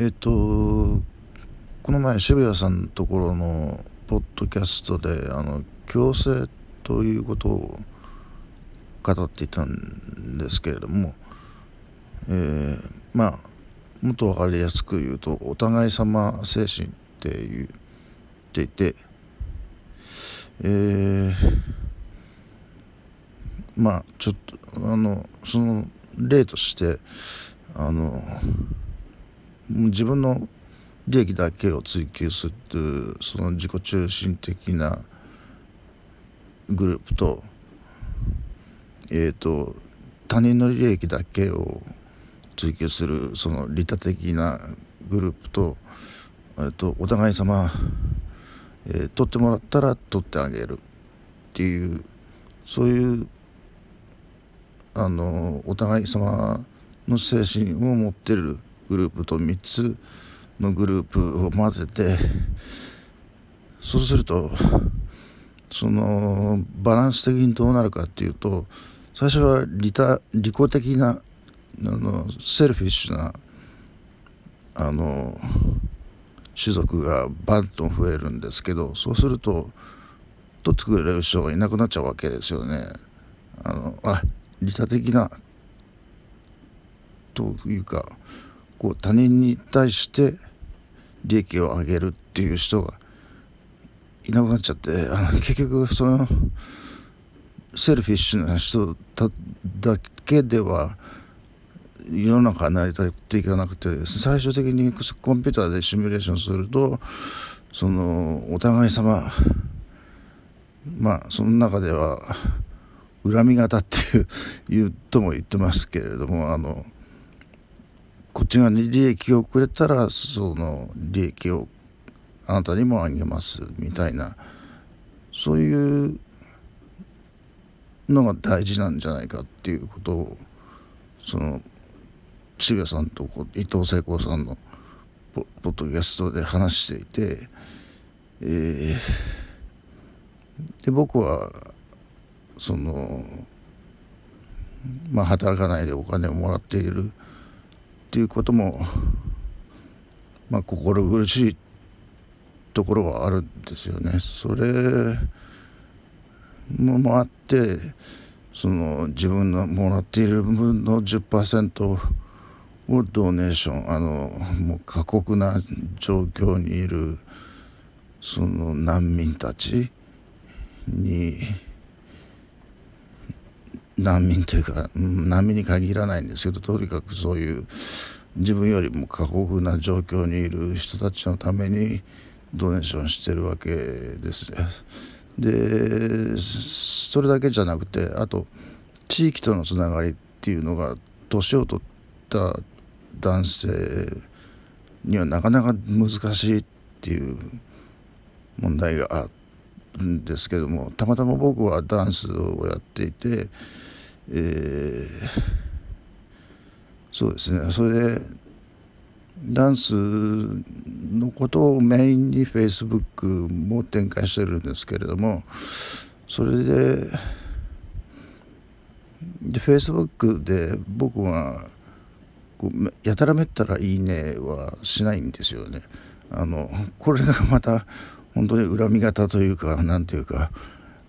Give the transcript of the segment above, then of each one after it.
えっとこの前渋谷さんのところのポッドキャストであの強制ということを語っていたんですけれども、えー、まあもっと分かりやすく言うとお互い様精神って言っていて、えー、まあちょっとあのその例としてあの自分の利益だけを追求するというその自己中心的なグループとえ、ー、と他人の利益だけを追求するその利他的なグループと,、えーと、お互い様、えー、取ってもらったら取ってあげるっていうそういうあのお互い様の精神を持ってるグループと3つのグループを混ぜてそうするとそのバランス的にどうなるかっていうと最初は利他利己的なあのセルフィッシュなあの種族がバンと増えるんですけどそうすると取ってくれる人がいなくなっちゃうわけですよね。あのあ利他的なというかこう他人に対して利益を上げるっていう人がいなくなっちゃってあの結局そのセルフィッシュな人だけでは世の中成り立っていかなくて最終的にコンピューターでシミュレーションするとそのお互い様まあその中では恨み型っていうとも言ってますけれどもあのち側に利益をくれたらその利益をあなたにもあげますみたいなそういうのが大事なんじゃないかっていうことをその渋谷さんと伊藤聖子さんのポッドキャストで話していて、えー、で僕はそのまあ働かないでお金をもらっているっていうこともまあ心苦しいところはあるんですよね。それもあってその自分のもらっている分の10%をドネーションあのもう過酷な状況にいるその難民たちに難民というか難民に限らないんですけどとにかくそういう自分よりも過酷な状況にいる人たちのためにドネーションしてるわけですね。でそれだけじゃなくてあと地域とのつながりっていうのが年を取った男性にはなかなか難しいっていう問題があるんですけどもたまたま僕はダンスをやっていて、えー、そうですねそれでダンスのことをメインに Facebook も展開してるんですけれどもそれでで Facebook で僕はこうやたらめったら「いいね」はしないんですよね。あのこれがまた本当に恨み方というか何ていうか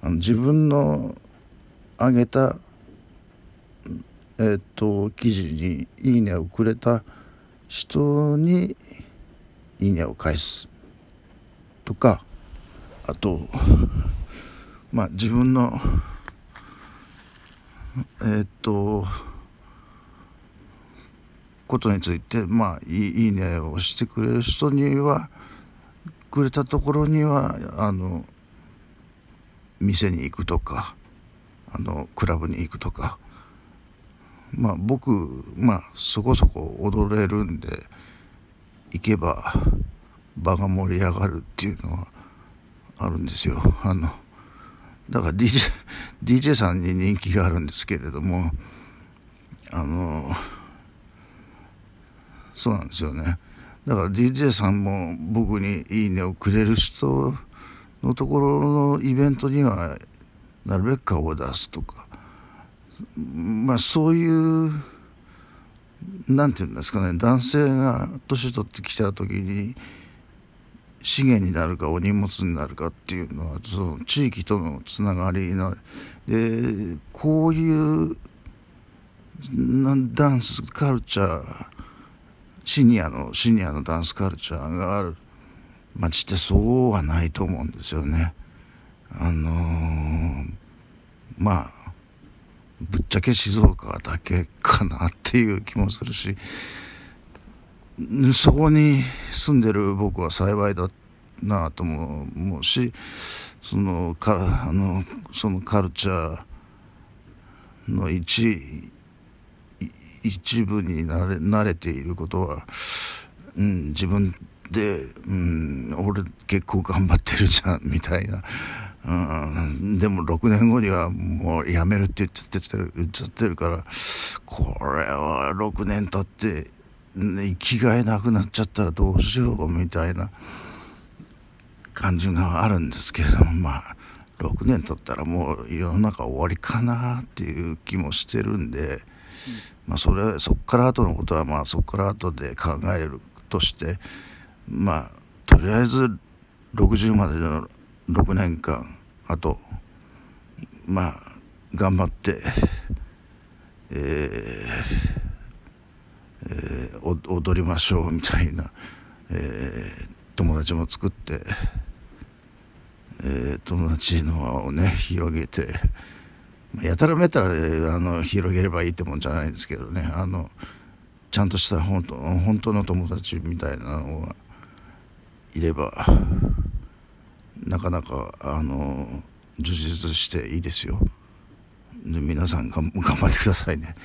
あの自分の上げたえっ、と記事に「いいね」をくれた人に「いいね」を返すとかあとまあ自分のえっ、とことについてまあいいねをしてくれる人にはくれたところにはあの店に行くとかあのクラブに行くとかまあ僕まあそこそこ踊れるんで行けば場が盛り上がるっていうのはあるんですよ。あのだから DJ, DJ さんに人気があるんですけれどもあのそうなんですよね。だから DJ さんも僕に「いいね」をくれる人のところのイベントにはなるべく顔を出すとかまあそういうなんて言うんですかね男性が年取ってきた時に資源になるかお荷物になるかっていうのはその地域とのつながりなでこういうダンスカルチャーシニアのシニアのダンスカルチャーがある街ってそうはないと思うんですよね。あのー、まあぶっちゃけ静岡だけかなっていう気もするしそこに住んでる僕は幸いだなとも思うしそのかあのそのカルチャーの一一部になれ慣れていることは、うん、自分で、うん、俺結構頑張ってるじゃんみたいな。うん、でも6年後にはもう辞めるって言っちゃって言っちゃってるからこれは6年経って生きがいなくなっちゃったらどうしようみたいな感じがあるんですけれどもまあ6年経ったらもう世の中終わりかなっていう気もしてるんで、まあそれそっから後のことはまあそっから後で考えるとしてまあとりあえず60までの6年間あとまあ頑張ってえーえー、踊りましょうみたいな、えー、友達も作って、えー、友達の輪をね広げてやたらめたら、あの広げればいいってもんじゃないんですけどねあのちゃんとした本当本当の友達みたいなのがいればなかなかあの充実していいですよ。で皆さん頑張ってくださいね。